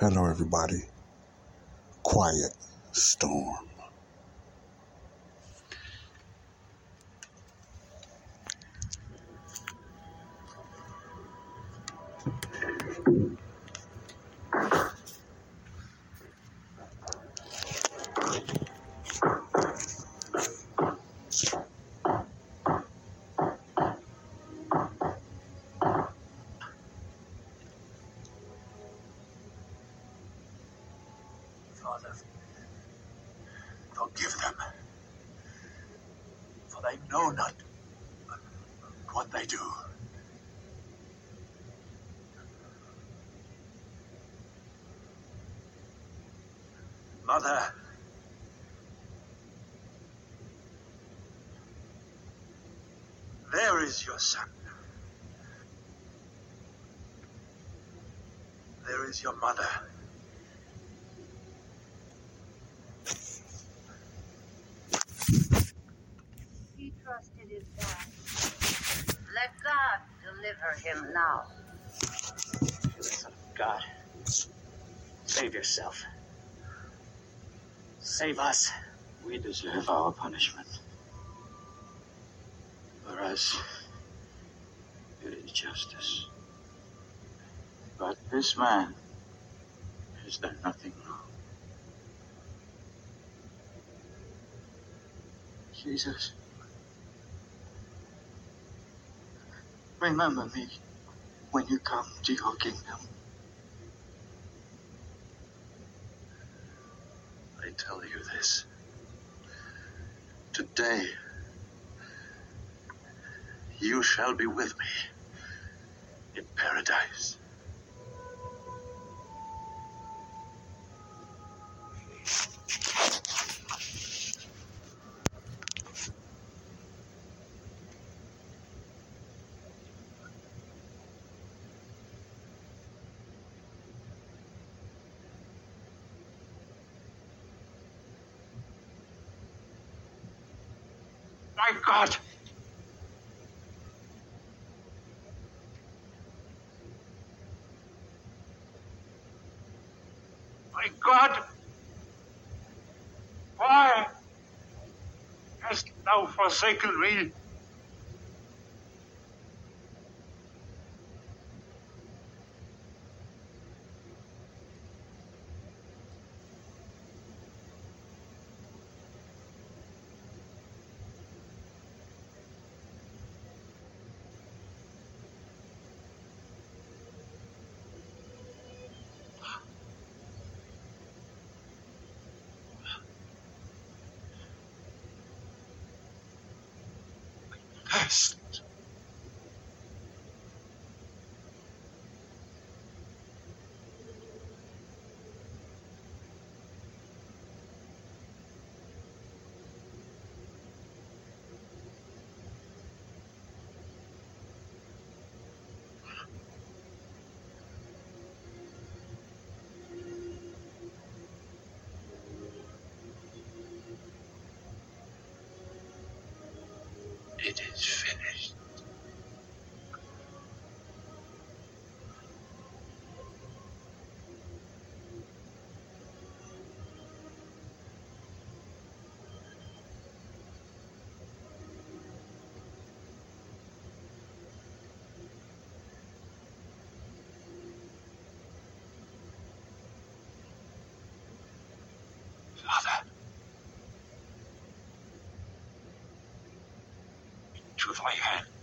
Hello, everybody. Quiet storm. There is your son. There is your mother. He trusted his God. Let God deliver him now. Son of God, save yourself. Save us. We deserve our punishment. Us, it is justice. But this man has done nothing wrong. Jesus, remember me when you come to your kingdom. I tell you this. Today, you shall be with me in paradise. My God! My God! Why hast thou forsaken me? Hast It is finished. Father, to thy hand I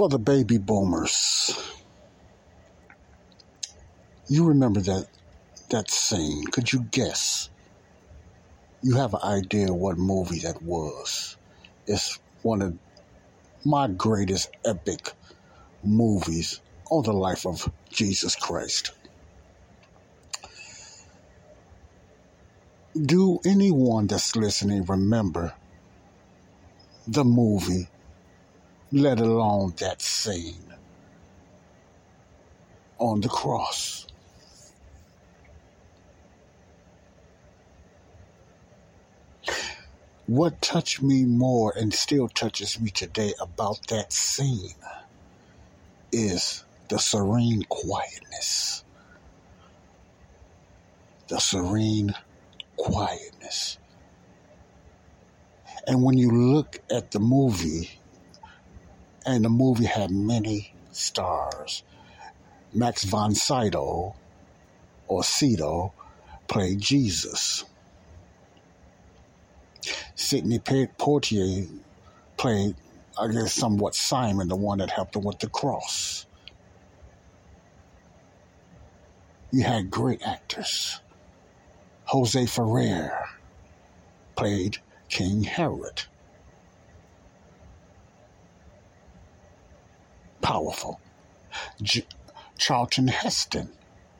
For the baby boomers, you remember that that scene? Could you guess? You have an idea what movie that was? It's one of my greatest epic movies on the life of Jesus Christ. Do anyone that's listening remember the movie, let alone that scene on the cross? What touched me more and still touches me today about that scene is the serene quietness. The serene quietness. And when you look at the movie, and the movie had many stars, Max von Sydow, or Sydow, played Jesus. Sidney Poitier played, I guess, somewhat Simon, the one that helped him with the cross. You had great actors. Jose Ferrer played King Herod. Powerful. J- Charlton Heston,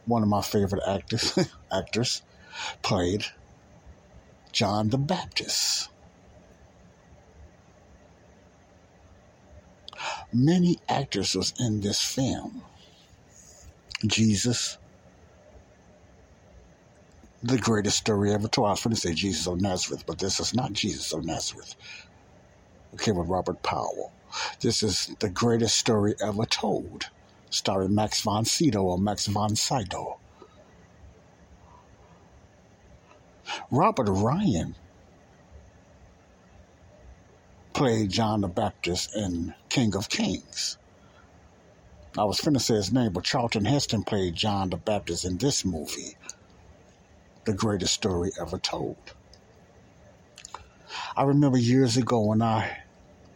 one of my favorite actors, actors, played John the Baptist. Many actors was in this film. Jesus, the greatest story ever told. I was going to say Jesus of Nazareth, but this is not Jesus of Nazareth. Okay, with Robert Powell. This is the greatest story ever told, starring Max von Sydow or Max von Sydow. Robert Ryan played John the Baptist in King of Kings. I was finna say his name, but Charlton Heston played John the Baptist in this movie, The Greatest Story Ever Told. I remember years ago when I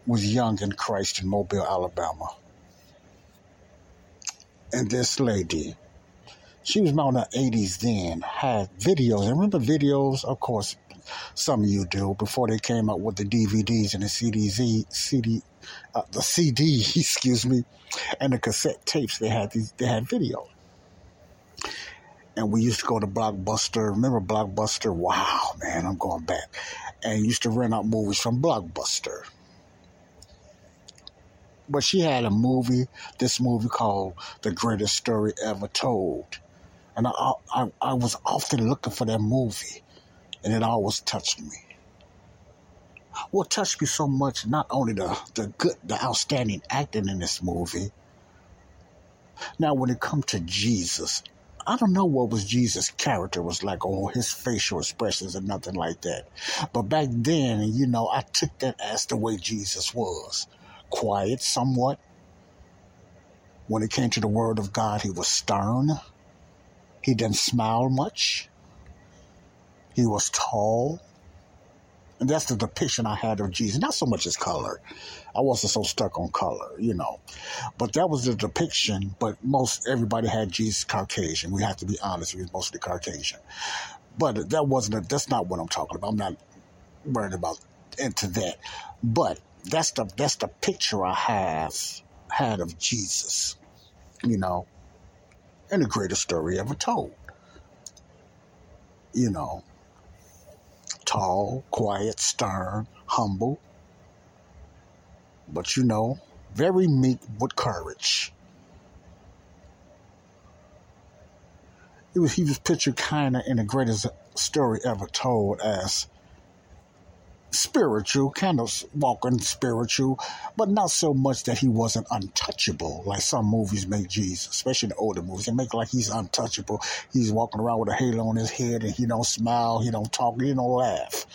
was young in Christ in Mobile, Alabama. And this lady she was about in her 80s then, had videos. And remember videos? Of course, some of you do, before they came out with the DVDs and the CDs, CD, uh, the CD, excuse me, and the cassette tapes. They had these, they had video. And we used to go to Blockbuster. Remember Blockbuster? Wow, man, I'm going back. And used to rent out movies from Blockbuster. But she had a movie, this movie called The Greatest Story Ever Told and I, I, I was often looking for that movie, and it always touched me. What touched me so much, not only the, the good, the outstanding acting in this movie. Now, when it comes to Jesus, I don't know what was Jesus' character was like, or his facial expressions, and nothing like that. But back then, you know, I took that as the way Jesus was, quiet somewhat. When it came to the Word of God, he was stern he didn't smile much. He was tall. And that's the depiction I had of Jesus. Not so much his color. I wasn't so stuck on color, you know. But that was the depiction. But most everybody had Jesus Caucasian. We have to be honest, he was mostly Caucasian. But that wasn't a, that's not what I'm talking about. I'm not worried about into that. But that's the that's the picture I have had of Jesus. You know and the greatest story ever told. You know, tall, quiet, stern, humble, but you know, very meek with courage. Was, he was pictured kind of in the greatest story ever told as spiritual, kind of walking spiritual, but not so much that he wasn't untouchable, like some movies make Jesus, especially the older movies. They make like he's untouchable. He's walking around with a halo on his head and he don't smile, he don't talk, he don't laugh.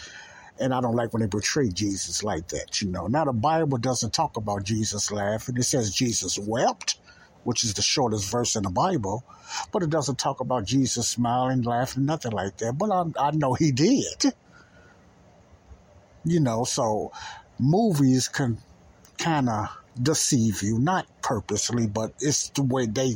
And I don't like when they portray Jesus like that, you know. Now the Bible doesn't talk about Jesus laughing. It says Jesus wept, which is the shortest verse in the Bible, but it doesn't talk about Jesus smiling, laughing, nothing like that. But I, I know he did you know, so movies can kind of deceive you, not purposely, but it's the way they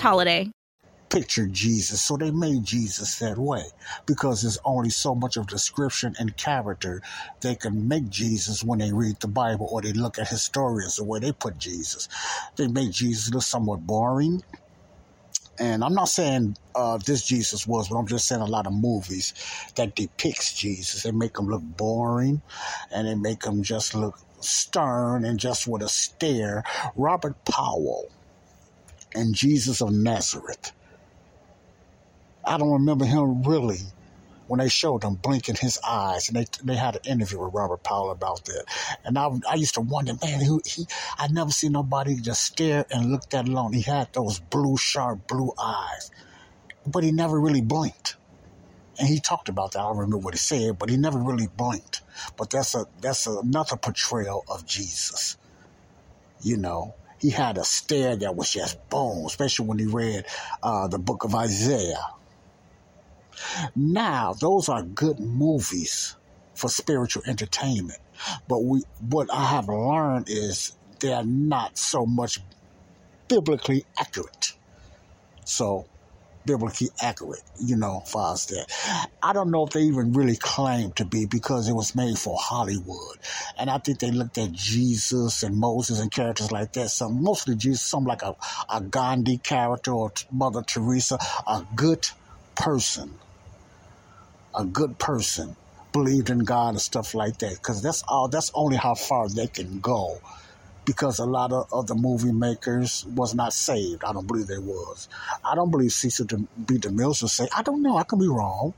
holiday. picture Jesus. So they made Jesus that way because there's only so much of description and character they can make Jesus when they read the Bible or they look at historians the way they put Jesus. They made Jesus look somewhat boring. And I'm not saying uh, this Jesus was, but I'm just saying a lot of movies that depicts Jesus. They make him look boring, and they make him just look stern and just with a stare. Robert Powell and Jesus of Nazareth. I don't remember him really when they showed him blinking his eyes, and they they had an interview with Robert Powell about that. And I I used to wonder, man, who he I never seen nobody just stare and look that long. He had those blue sharp blue eyes, but he never really blinked. And he talked about that. I don't remember what he said, but he never really blinked. But that's a that's another portrayal of Jesus. You know, he had a stare that was just boom, especially when he read uh, the book of Isaiah. Now, those are good movies for spiritual entertainment, but we what I have learned is they're not so much biblically accurate. So, biblically accurate, you know, far as that. I don't know if they even really claim to be because it was made for Hollywood. And I think they looked at Jesus and Moses and characters like that. Some mostly Jesus, some like a, a Gandhi character or Mother Teresa, a good person. A good person believed in God and stuff like that. Because that's all that's only how far they can go because a lot of other movie makers was not saved. I don't believe they was. I don't believe Cecil B. DeMille was saved. I don't know. I could be wrong.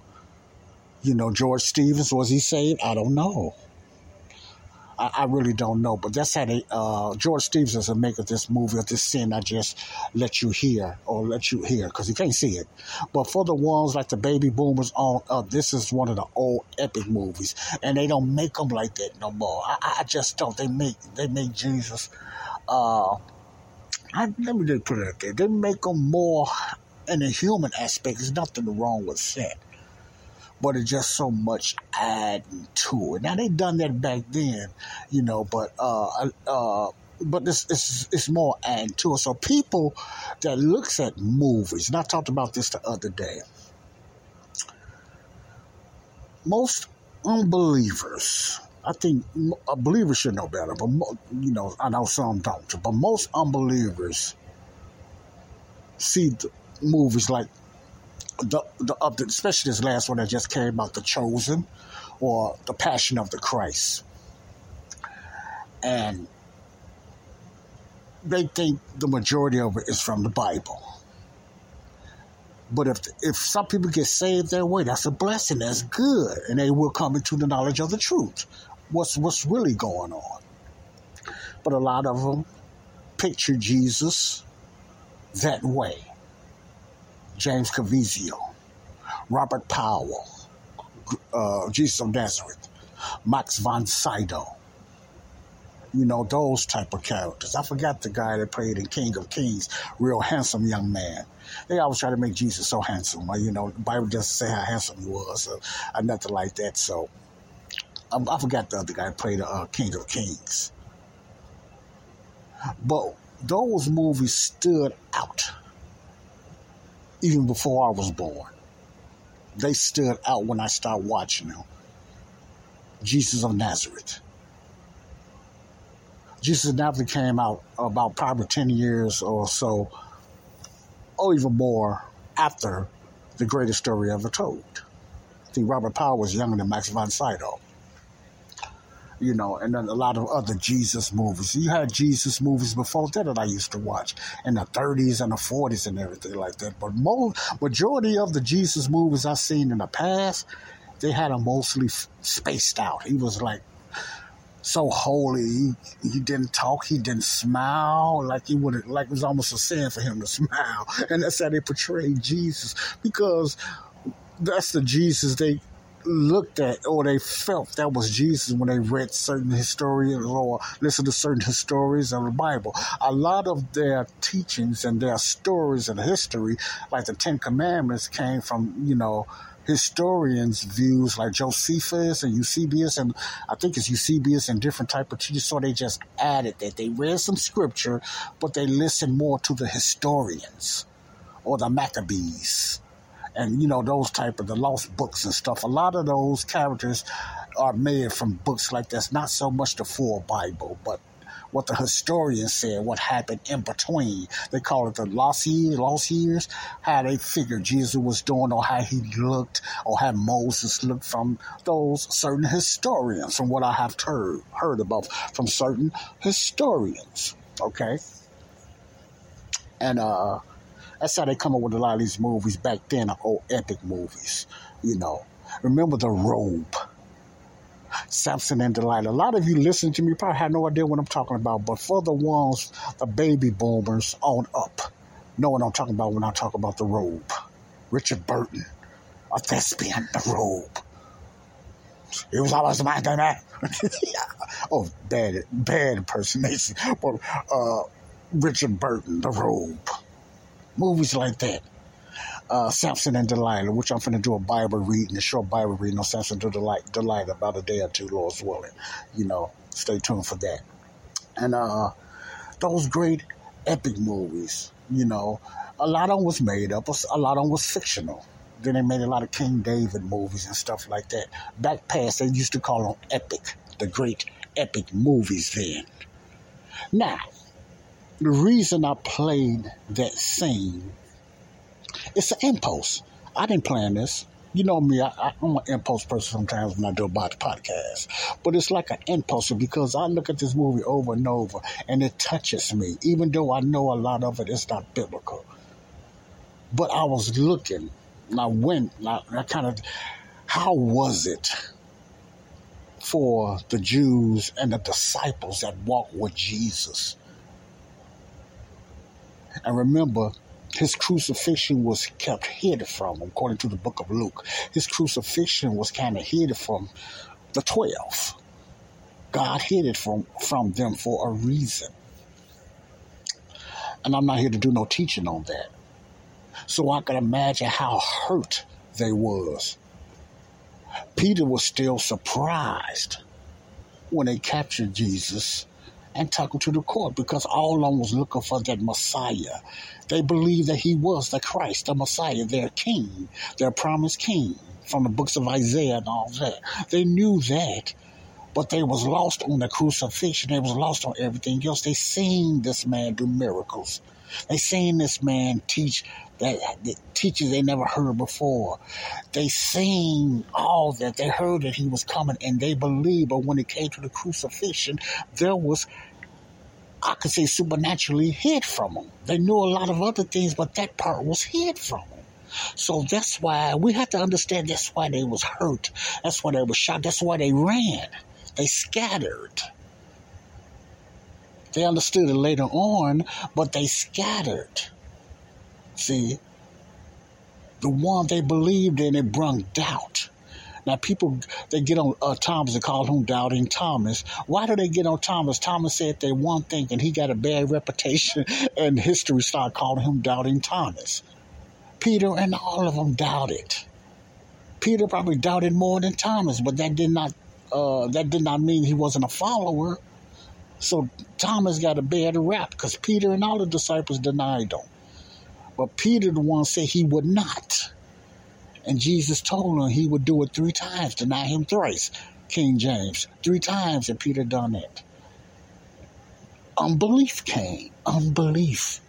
You know, George Stevens, was he saved? I don't know. I, I really don't know. But that's how they, uh, George Stevens is a maker of this movie, of this scene I just let you hear or let you hear because you can't see it. But for the ones like the baby boomers on, uh, this is one of the old epic movies. And they don't make them like that no more. I, I just don't. They make, they make Jesus, uh, I, let me just put it out there. They make them more in the human aspect. There's nothing wrong with that. But it's just so much adding to it. Now they done that back then, you know, but uh, uh, but this it's it's more adding to it. So people that looks at movies, and I talked about this the other day. Most unbelievers, I think a believer should know better, but you know, I know some don't. But most unbelievers see the movies like the the especially this last one that just came out, The Chosen, or The Passion of the Christ, and they think the majority of it is from the Bible. But if if some people get saved that way, that's a blessing. That's good, and they will come into the knowledge of the truth. What's what's really going on? But a lot of them picture Jesus that way. James Caviezel, Robert Powell, uh, Jesus of Nazareth, Max von Sydow. You know, those type of characters. I forgot the guy that played in King of Kings, real handsome young man. They always try to make Jesus so handsome. You know, the Bible doesn't say how handsome he was or, or nothing like that. So I, I forgot the other guy that played uh, King of Kings. But those movies stood out even before I was born. They stood out when I started watching them. Jesus of Nazareth. Jesus of Nazareth came out about probably 10 years or so, or even more, after the greatest story ever told. I think Robert Powell was younger than Max von Sydow. You know, and then a lot of other Jesus movies. You had Jesus movies before that that I used to watch in the 30s and the 40s and everything like that. But most majority of the Jesus movies I've seen in the past, they had him mostly spaced out. He was like so holy. He, he didn't talk. He didn't smile. Like he would. Like it was almost a sin for him to smile. And that's how they portrayed Jesus because that's the Jesus they looked at or they felt that was Jesus when they read certain historians or listened to certain histories of the Bible. A lot of their teachings and their stories and history, like the Ten Commandments, came from, you know, historians' views like Josephus and Eusebius, and I think it's Eusebius and different type of teachers. So they just added that they read some scripture, but they listened more to the historians or the Maccabees and you know those type of the lost books and stuff. A lot of those characters are made from books like this. Not so much the full Bible, but what the historians said, what happened in between. They call it the lost years, lost years, how they figured Jesus was doing or how he looked or how Moses looked from those certain historians, from what I have heard, heard about from certain historians. Okay? And uh that's how they come up with a lot of these movies back then, old epic movies. You know, remember the robe. Samson and Delilah. A lot of you listening to me probably have no idea what I'm talking about, but for the ones, the baby boomers on up, know what I'm talking about when I talk about the robe. Richard Burton, a thespian, the robe. It was always my turn. oh, bad, bad impersonation. But uh, Richard Burton, the robe movies like that. Uh, Samson and Delilah, which I'm to do a Bible reading, a short Bible reading on Samson and Delilah about a day or two, Lord's willing. You know, stay tuned for that. And uh, those great epic movies, you know, a lot of them was made up, a lot of them was fictional. Then they made a lot of King David movies and stuff like that. Back past, they used to call them epic, the great epic movies then. Now, the reason I played that scene, it's an impulse. I didn't plan this. You know me, I, am an impulse person sometimes when I do about the podcast. But it's like an impulse because I look at this movie over and over and it touches me, even though I know a lot of it is not biblical. But I was looking and I went, and I, I kind of, how was it for the Jews and the disciples that walked with Jesus? And remember, his crucifixion was kept hidden from according to the book of Luke. His crucifixion was kind of hidden from the 12. God hid it from, from them for a reason. And I'm not here to do no teaching on that. So I can imagine how hurt they was. Peter was still surprised when they captured Jesus and took him to the court because all them was looking for that Messiah. They believed that he was the Christ, the Messiah, their king, their promised king from the books of Isaiah and all that. They knew that, but they was lost on the crucifixion. They was lost on everything else. They seen this man do miracles. They seen this man teach that, that teachers they never heard before. They seen all that. They heard that he was coming and they believed. But when it came to the crucifixion, there was I could say supernaturally hid from them. They knew a lot of other things, but that part was hid from them. So that's why we have to understand that's why they was hurt. That's why they was shot. That's why they ran. They scattered. They understood it later on, but they scattered. See, the one they believed in, it brung doubt. Now, people, they get on uh, Thomas and call him Doubting Thomas. Why do they get on Thomas? Thomas said they one thing and he got a bad reputation, and history started calling him Doubting Thomas. Peter and all of them doubted. Peter probably doubted more than Thomas, but that did not uh, that did not mean he wasn't a follower. So Thomas got a bad rap because Peter and all the disciples denied him. But Peter, the one, said he would not. And Jesus told him he would do it three times, deny him thrice. King James, three times, and Peter done it. Unbelief came. Unbelief.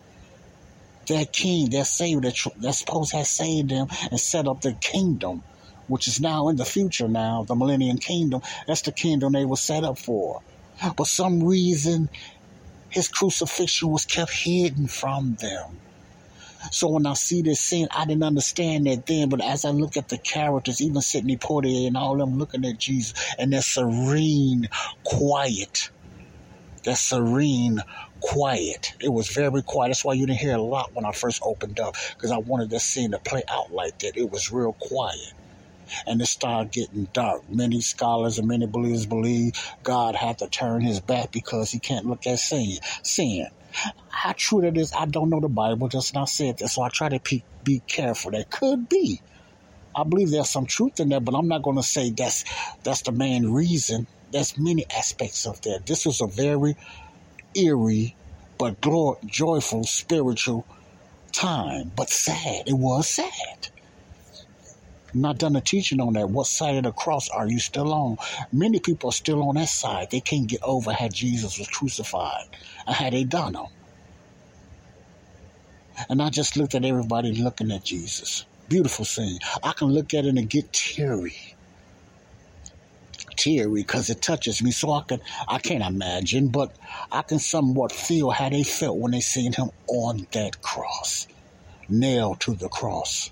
That king, that savior, that, that supposed to have saved them and set up the kingdom, which is now in the future now, the millennium kingdom. That's the kingdom they were set up for. But some reason, his crucifixion was kept hidden from them. So when I see this scene, I didn't understand that then, but as I look at the characters, even Sidney Poitier and all them looking at Jesus, and that serene quiet, that serene quiet. It was very quiet. That's why you didn't hear a lot when I first opened up, because I wanted this scene to play out like that. It was real quiet. And it started getting dark. Many scholars and many believers believe God had to turn his back because he can't look at sin. Sin. How true that is, I don't know the Bible, just not said that. So I try to be, be careful. That could be. I believe there's some truth in that, but I'm not going to say that's that's the main reason. There's many aspects of that. This was a very eerie but joyful spiritual time, but sad. It was sad. Not done the teaching on that. What side of the cross are you still on? Many people are still on that side. They can't get over how Jesus was crucified and how they done him. And I just looked at everybody looking at Jesus. Beautiful scene. I can look at it and get teary. Teary because it touches me. So I can I can't imagine, but I can somewhat feel how they felt when they seen him on that cross. Nailed to the cross.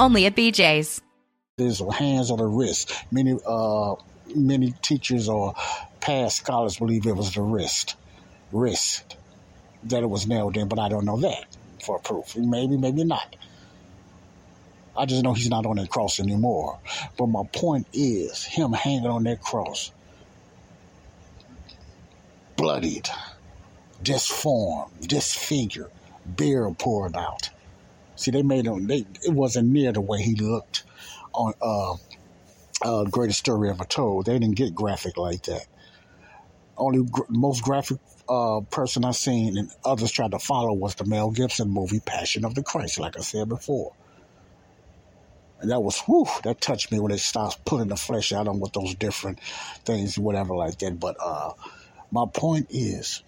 only at BJ's. There's hands on the wrist. Many uh, many teachers or past scholars believe it was the wrist, wrist that it was nailed in, but I don't know that for proof. Maybe, maybe not. I just know he's not on that cross anymore. But my point is, him hanging on that cross, bloodied, disformed, disfigured, beer poured out. See, they made him. They it wasn't near the way he looked on uh, uh, Greatest Story Ever Told. They didn't get graphic like that. Only gr- most graphic uh, person I seen and others tried to follow was the Mel Gibson movie Passion of the Christ, like I said before. And that was whew, that touched me when it starts pulling the flesh out on with those different things, whatever like that. But uh, my point is,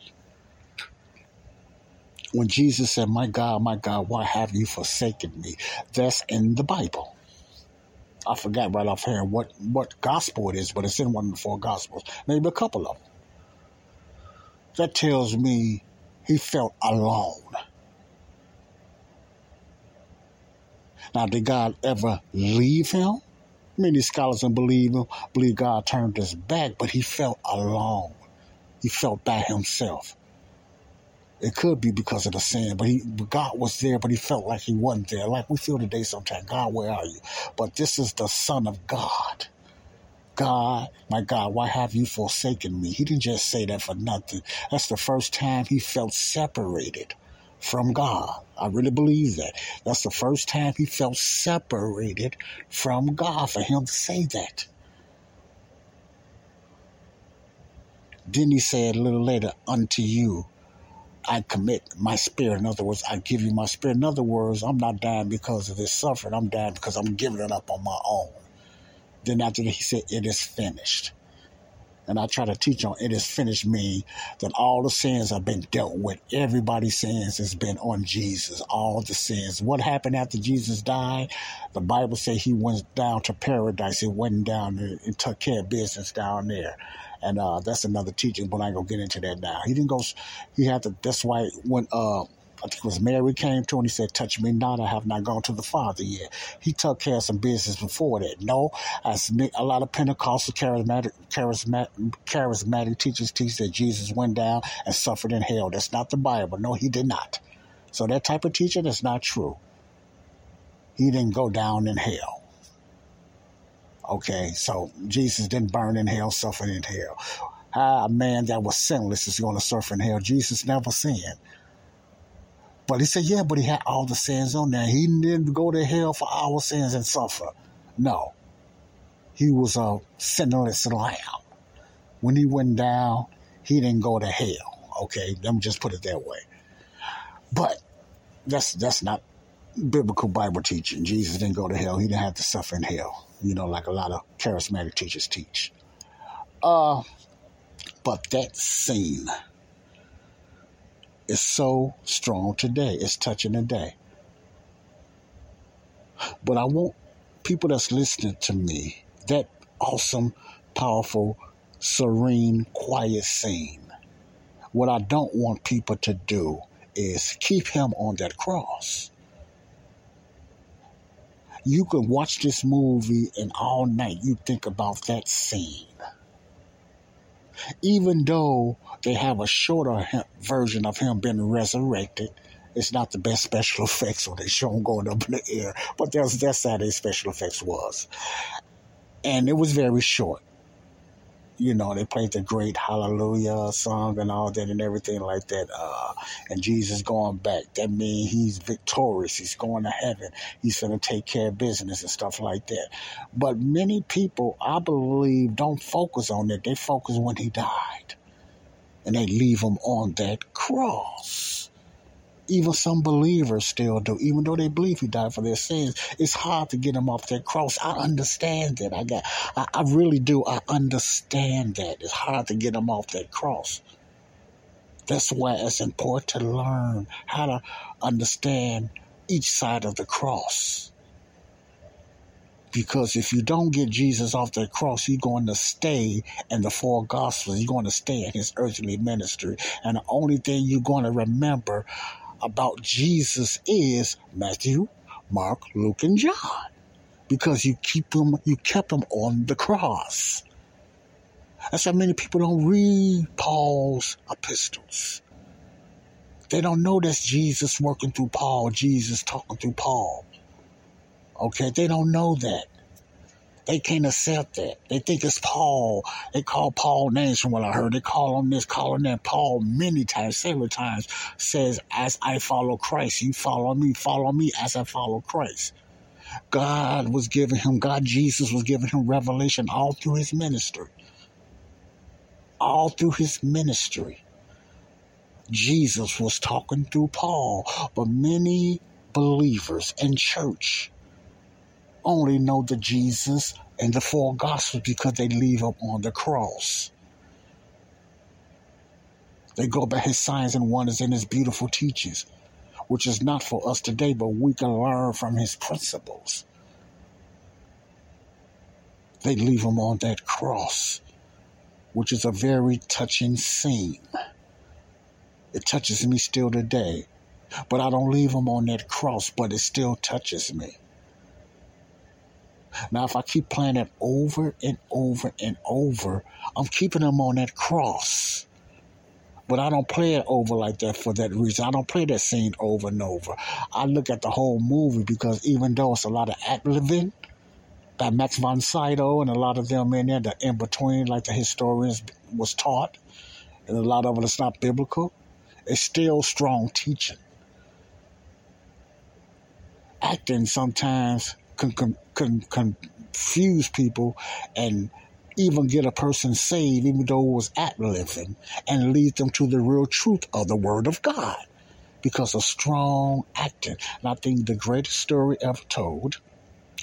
when Jesus said, "My God, my God, why have you forsaken me?" That's in the Bible. I forgot right off hand what what gospel it is, but it's in one of the four gospels, maybe a couple of them. That tells me he felt alone. Now, did God ever leave him? Many scholars don't believe him, believe God turned his back, but he felt alone. He felt by himself. It could be because of the sin, but he God was there, but he felt like he wasn't there. Like we feel today sometimes, God, where are you? But this is the Son of God. God, my God, why have you forsaken me? He didn't just say that for nothing. That's the first time he felt separated from God. I really believe that. That's the first time he felt separated from God for him to say that. Then he said a little later, Unto you I commit my spirit. In other words, I give you my spirit. In other words, I'm not dying because of this suffering. I'm dying because I'm giving it up on my own. Then after that, he said, It is finished. And I try to teach on it is finished me that all the sins have been dealt with. Everybody's sins has been on Jesus. All the sins. What happened after Jesus died? The Bible says he went down to paradise. He went down there and took care of business down there. And uh, that's another teaching, but I ain't gonna get into that now. He didn't go. He had to. That's why when uh, I it was Mary came to him and he said, Touch me not, I have not gone to the Father yet. He took care of some business before that. No, as a lot of Pentecostal charismatic, charismatic, charismatic teachers teach that Jesus went down and suffered in hell. That's not the Bible. No, he did not. So that type of teaching is not true. he didn't go down in hell. Okay, so Jesus didn't burn in hell, suffer in hell. How a man that was sinless is going to suffer in hell? Jesus never sinned. But he said, yeah, but he had all the sins on there. He didn't go to hell for our sins and suffer. No. He was a sinless lamb. When he went down, he didn't go to hell. Okay, let me just put it that way. But that's that's not biblical Bible teaching. Jesus didn't go to hell. He didn't have to suffer in hell. You know, like a lot of charismatic teachers teach. Uh, but that scene is so strong today. It's touching today. But I want people that's listening to me, that awesome, powerful, serene, quiet scene. What I don't want people to do is keep him on that cross. You can watch this movie and all night you think about that scene. Even though they have a shorter version of him being resurrected, it's not the best special effects when they show him going up in the air, but that's that's how their special effects was, and it was very short you know, they played the great Hallelujah song and all that and everything like that. Uh, and Jesus going back. That means he's victorious. He's going to heaven. He's going to take care of business and stuff like that. But many people, I believe, don't focus on that. They focus when he died. And they leave him on that cross even some believers still do, even though they believe he died for their sins. It's hard to get them off that cross. I understand that. I got, I, I really do. I understand that. It's hard to get them off that cross. That's why it's important to learn how to understand each side of the cross. Because if you don't get Jesus off that cross, you're going to stay in the four gospels. You're going to stay in his earthly ministry. And the only thing you're going to remember about Jesus is Matthew, Mark, Luke, and John. Because you keep them, you kept them on the cross. That's why many people don't read Paul's epistles. They don't know that's Jesus working through Paul, Jesus talking through Paul. Okay, they don't know that. They can't accept that. They think it's Paul. They call Paul names from what I heard. They call him this, call him that. Paul many times, several times says, as I follow Christ, you follow me, follow me as I follow Christ. God was giving him, God Jesus was giving him revelation all through his ministry. All through his ministry. Jesus was talking through Paul, but many believers in church only know the Jesus and the four gospels because they leave up on the cross. They go by his signs and wonders and his beautiful teachings, which is not for us today, but we can learn from his principles. They leave him on that cross, which is a very touching scene. It touches me still today, but I don't leave him on that cross, but it still touches me. Now, if I keep playing it over and over and over, I'm keeping them on that cross. But I don't play it over like that for that reason. I don't play that scene over and over. I look at the whole movie because even though it's a lot of ad living, that Max von Sydow and a lot of them in there, the in between, like the historians was taught, and a lot of it is not biblical, it's still strong teaching. Acting sometimes can, can, can confuse people and even get a person saved, even though it was at living, and lead them to the real truth of the Word of God because of strong acting. And I think the greatest story ever told,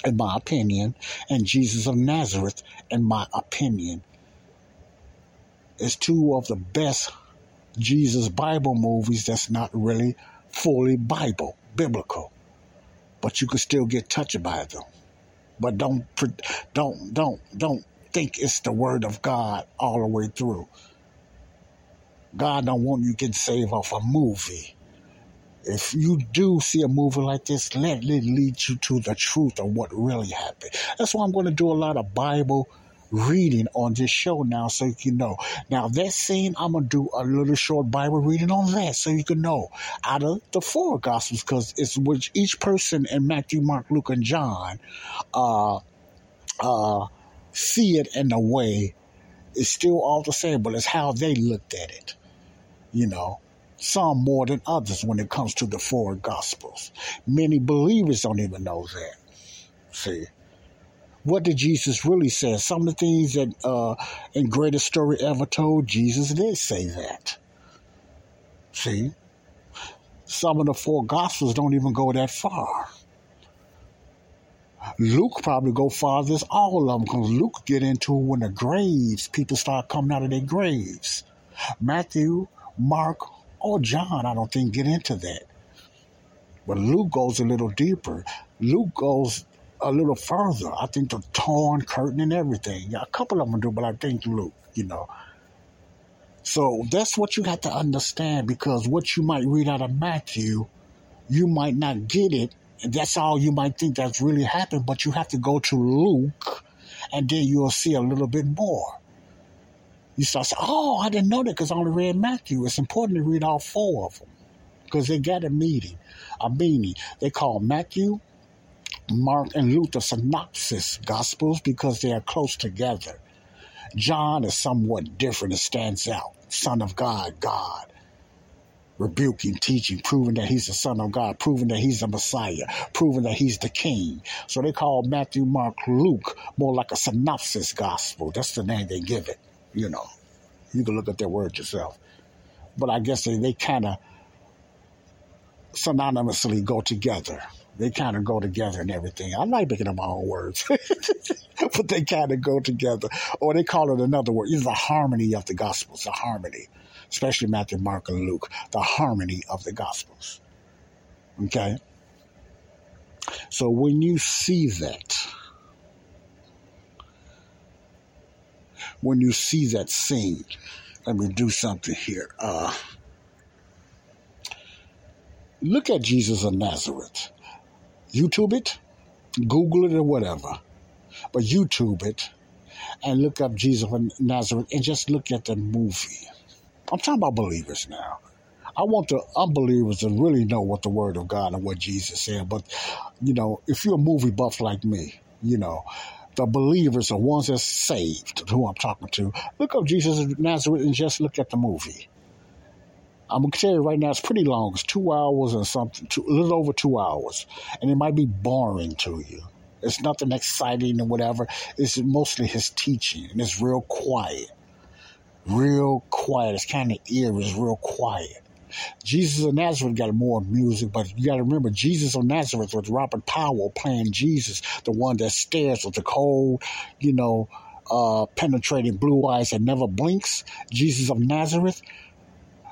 in my opinion, and Jesus of Nazareth, in my opinion, is two of the best Jesus Bible movies that's not really fully Bible, biblical but you can still get touched by them. But don't don't don't don't think it's the word of God all the way through. God don't want you to get saved off a movie. If you do see a movie like this, let it lead you to the truth of what really happened. That's why I'm going to do a lot of Bible reading on this show now so you can know. Now, that scene, I'm going to do a little short Bible reading on that so you can know out of the four Gospels because it's which each person in Matthew, Mark, Luke, and John uh, uh, see it in a way. It's still all the same, but it's how they looked at it. You know, some more than others when it comes to the four Gospels. Many believers don't even know that. See, what did Jesus really say? Some of the things that uh, in Greatest Story Ever Told, Jesus did say that. See? Some of the four Gospels don't even go that far. Luke probably go farther as all of them because Luke get into when the graves, people start coming out of their graves. Matthew, Mark, or John, I don't think get into that. But Luke goes a little deeper. Luke goes a little further. I think the torn curtain and everything. A couple of them do, but I think Luke, you know. So that's what you got to understand because what you might read out of Matthew, you might not get it. And that's all you might think that's really happened, but you have to go to Luke and then you'll see a little bit more. You start saying, oh, I didn't know that because I only read Matthew. It's important to read all four of them because they got a meeting, a meaning. They call Matthew, Mark and Luther the synopsis gospels because they are close together. John is somewhat different. It stands out. Son of God, God. Rebuking, teaching, proving that he's the Son of God, proving that he's the Messiah, proving that he's the King. So they call Matthew, Mark, Luke more like a synopsis gospel. That's the name they give it. You know, you can look at their word yourself. But I guess they, they kind of synonymously go together they kind of go together and everything. I like making up my own words, but they kind of go together. Or they call it another word. It's the harmony of the Gospels, the harmony, especially Matthew, Mark, and Luke, the harmony of the Gospels. Okay? So when you see that, when you see that scene, let me do something here. Uh, look at Jesus of Nazareth. YouTube it, Google it, or whatever. But YouTube it and look up Jesus of Nazareth and just look at the movie. I'm talking about believers now. I want the unbelievers to really know what the Word of God and what Jesus said. But, you know, if you're a movie buff like me, you know, the believers, the ones that's saved, who I'm talking to, look up Jesus of Nazareth and just look at the movie. I'm gonna tell you right now, it's pretty long. It's two hours and something, two, a little over two hours, and it might be boring to you. It's nothing exciting or whatever. It's mostly his teaching, and it's real quiet, real quiet. It's kind of eerie. It's real quiet. Jesus of Nazareth got more music, but you got to remember Jesus of Nazareth was Robert Powell playing Jesus, the one that stares with the cold, you know, uh, penetrating blue eyes that never blinks. Jesus of Nazareth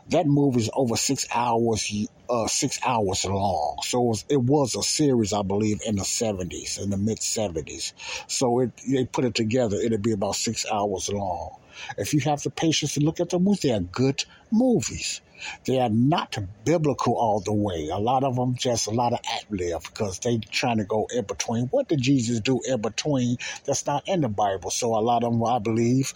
that movie is over six hours, uh, six hours long. So it was, it was, a series, I believe, in the seventies, in the mid seventies. So it, they put it together. It'd be about six hours long. If you have the patience to look at the movies, they are good movies. They are not biblical all the way. A lot of them just a lot of ad lib because they trying to go in between. What did Jesus do in between? That's not in the Bible. So a lot of them, I believe,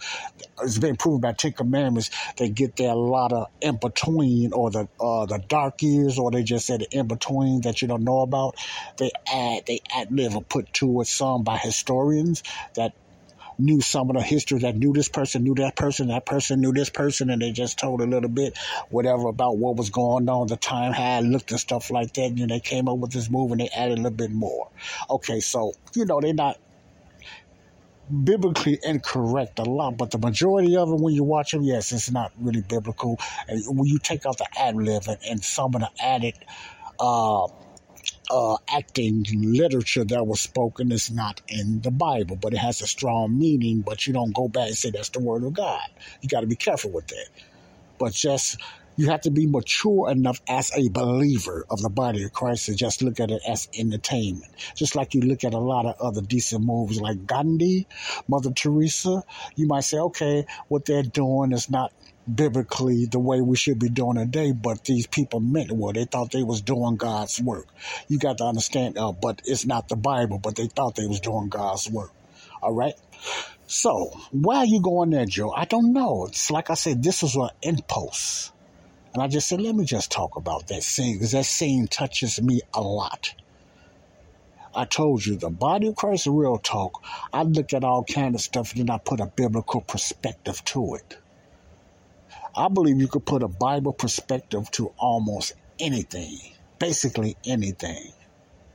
it's been proven by Ten Commandments. They get there a lot of in between, or the uh, the dark years, or they just said the in between that you don't know about. They add they ad lib or put to it some by historians that knew some of the history that knew this person, knew that person, that person knew this person, and they just told a little bit, whatever, about what was going on, the time, how it looked, and stuff like that. And then they came up with this move and they added a little bit more. Okay, so, you know, they're not biblically incorrect a lot, but the majority of them, when you watch them, yes, it's not really biblical. And when you take out the ad lib and, and some of the added, uh, uh, acting literature that was spoken is not in the Bible, but it has a strong meaning. But you don't go back and say that's the word of God. You got to be careful with that. But just you have to be mature enough as a believer of the body of Christ to just look at it as entertainment. Just like you look at a lot of other decent movies like Gandhi, Mother Teresa, you might say, okay, what they're doing is not biblically the way we should be doing today, but these people meant well. They thought they was doing God's work. You got to understand, uh, but it's not the Bible, but they thought they was doing God's work. All right. So, why are you going there, Joe? I don't know. It's like I said, this was an impulse. And I just said, let me just talk about that scene because that scene touches me a lot. I told you, the body of Christ real talk, I look at all kind of stuff and then I put a biblical perspective to it. I believe you could put a Bible perspective to almost anything, basically anything.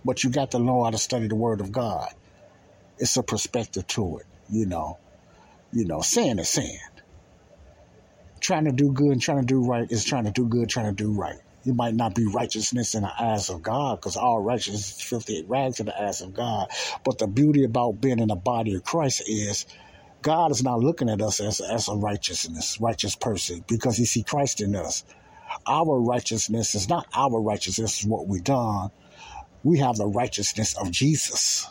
But you got to know how to study the Word of God. It's a perspective to it, you know. You know, sin is sin. Trying to do good and trying to do right is trying to do good, trying to do right. You might not be righteousness in the eyes of God because all righteousness is 58 rags in the eyes of God. But the beauty about being in the body of Christ is God is not looking at us as, as a righteousness, righteous person because he see Christ in us. Our righteousness is not our righteousness, is what we done. We have the righteousness of Jesus.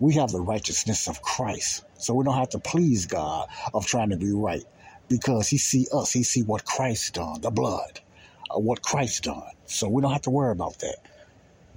We have the righteousness of Christ. So we don't have to please God of trying to be right because he see us. He see what Christ done, the blood, uh, what Christ done. So we don't have to worry about that.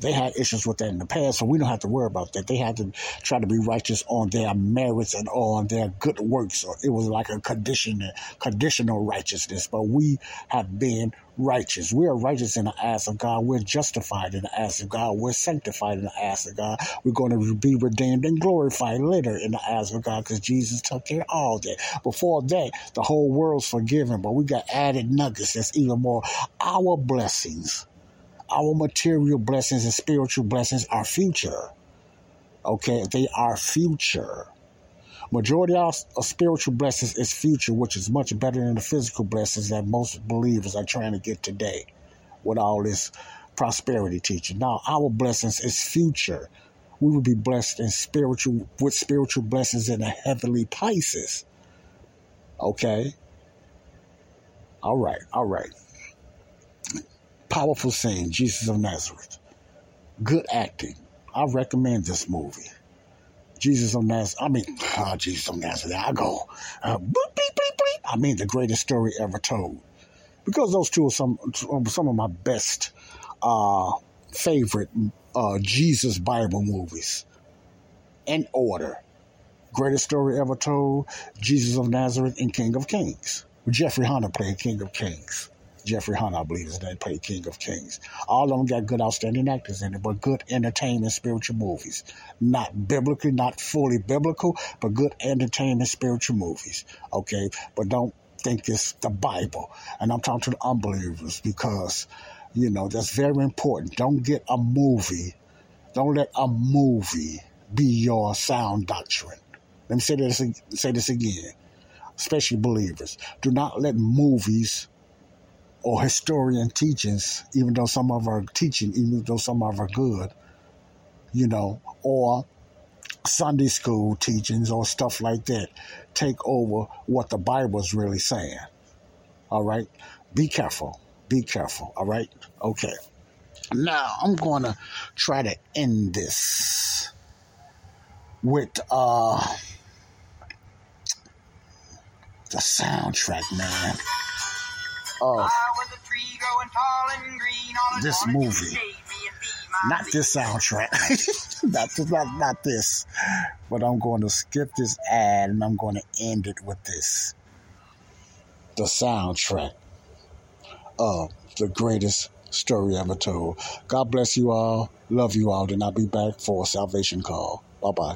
They had issues with that in the past, so we don't have to worry about that. They had to try to be righteous on their merits and on their good works. It was like a condition, conditional righteousness. But we have been righteous. We are righteous in the eyes of God. We're justified in the eyes of God. We're sanctified in the eyes of God. We're going to be redeemed and glorified later in the eyes of God because Jesus took care of all that. Before that, the whole world's forgiven, but we got added nuggets that's even more. Our blessings our material blessings and spiritual blessings are future. Okay, they are future. Majority of spiritual blessings is future, which is much better than the physical blessings that most believers are trying to get today with all this prosperity teaching. Now, our blessings is future. We will be blessed in spiritual with spiritual blessings in the heavenly places. Okay. All right. All right powerful scene, Jesus of Nazareth. Good acting. I recommend this movie. Jesus of Nazareth. I mean, oh, Jesus of Nazareth. I go. Uh, I mean, the greatest story ever told. Because those two are some some of my best, uh, favorite uh, Jesus Bible movies. In order. Greatest story ever told. Jesus of Nazareth and King of Kings. With Jeffrey Hunter played King of Kings. Jeffrey Hunter, I believe his name, played King of Kings. All of them got good, outstanding actors in it, but good entertainment, spiritual movies. Not biblically, not fully biblical, but good entertainment, spiritual movies. Okay, but don't think it's the Bible. And I'm talking to the unbelievers because, you know, that's very important. Don't get a movie. Don't let a movie be your sound doctrine. Let me say this, say this again, especially believers. Do not let movies or historian teachings, even though some of our teaching, even though some of our good, you know, or Sunday school teachings or stuff like that take over what the Bible is really saying. All right? Be careful. Be careful. All right? Okay. Now, I'm going to try to end this with uh the soundtrack, man of this movie. Not this soundtrack. not, not, not this. But I'm going to skip this ad and I'm going to end it with this. The soundtrack of the greatest story ever told. God bless you all. Love you all. And I'll be back for a salvation call. Bye bye.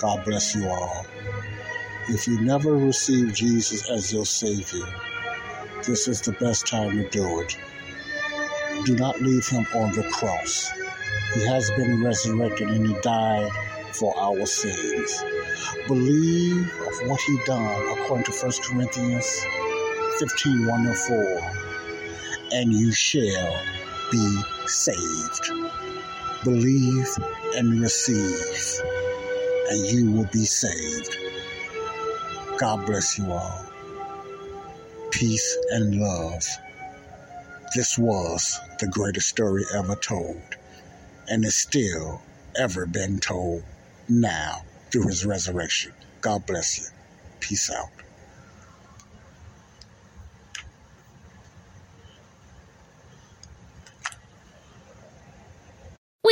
God bless you all. If you never received Jesus as your Savior, this is the best time to do it. Do not leave him on the cross. He has been resurrected and he died for our sins. Believe of what he done according to 1 Corinthians 15 1 and 4, and you shall be saved. Believe and receive, and you will be saved. God bless you all. Peace and love. This was the greatest story ever told, and is still ever been told now through his resurrection. God bless you. Peace out.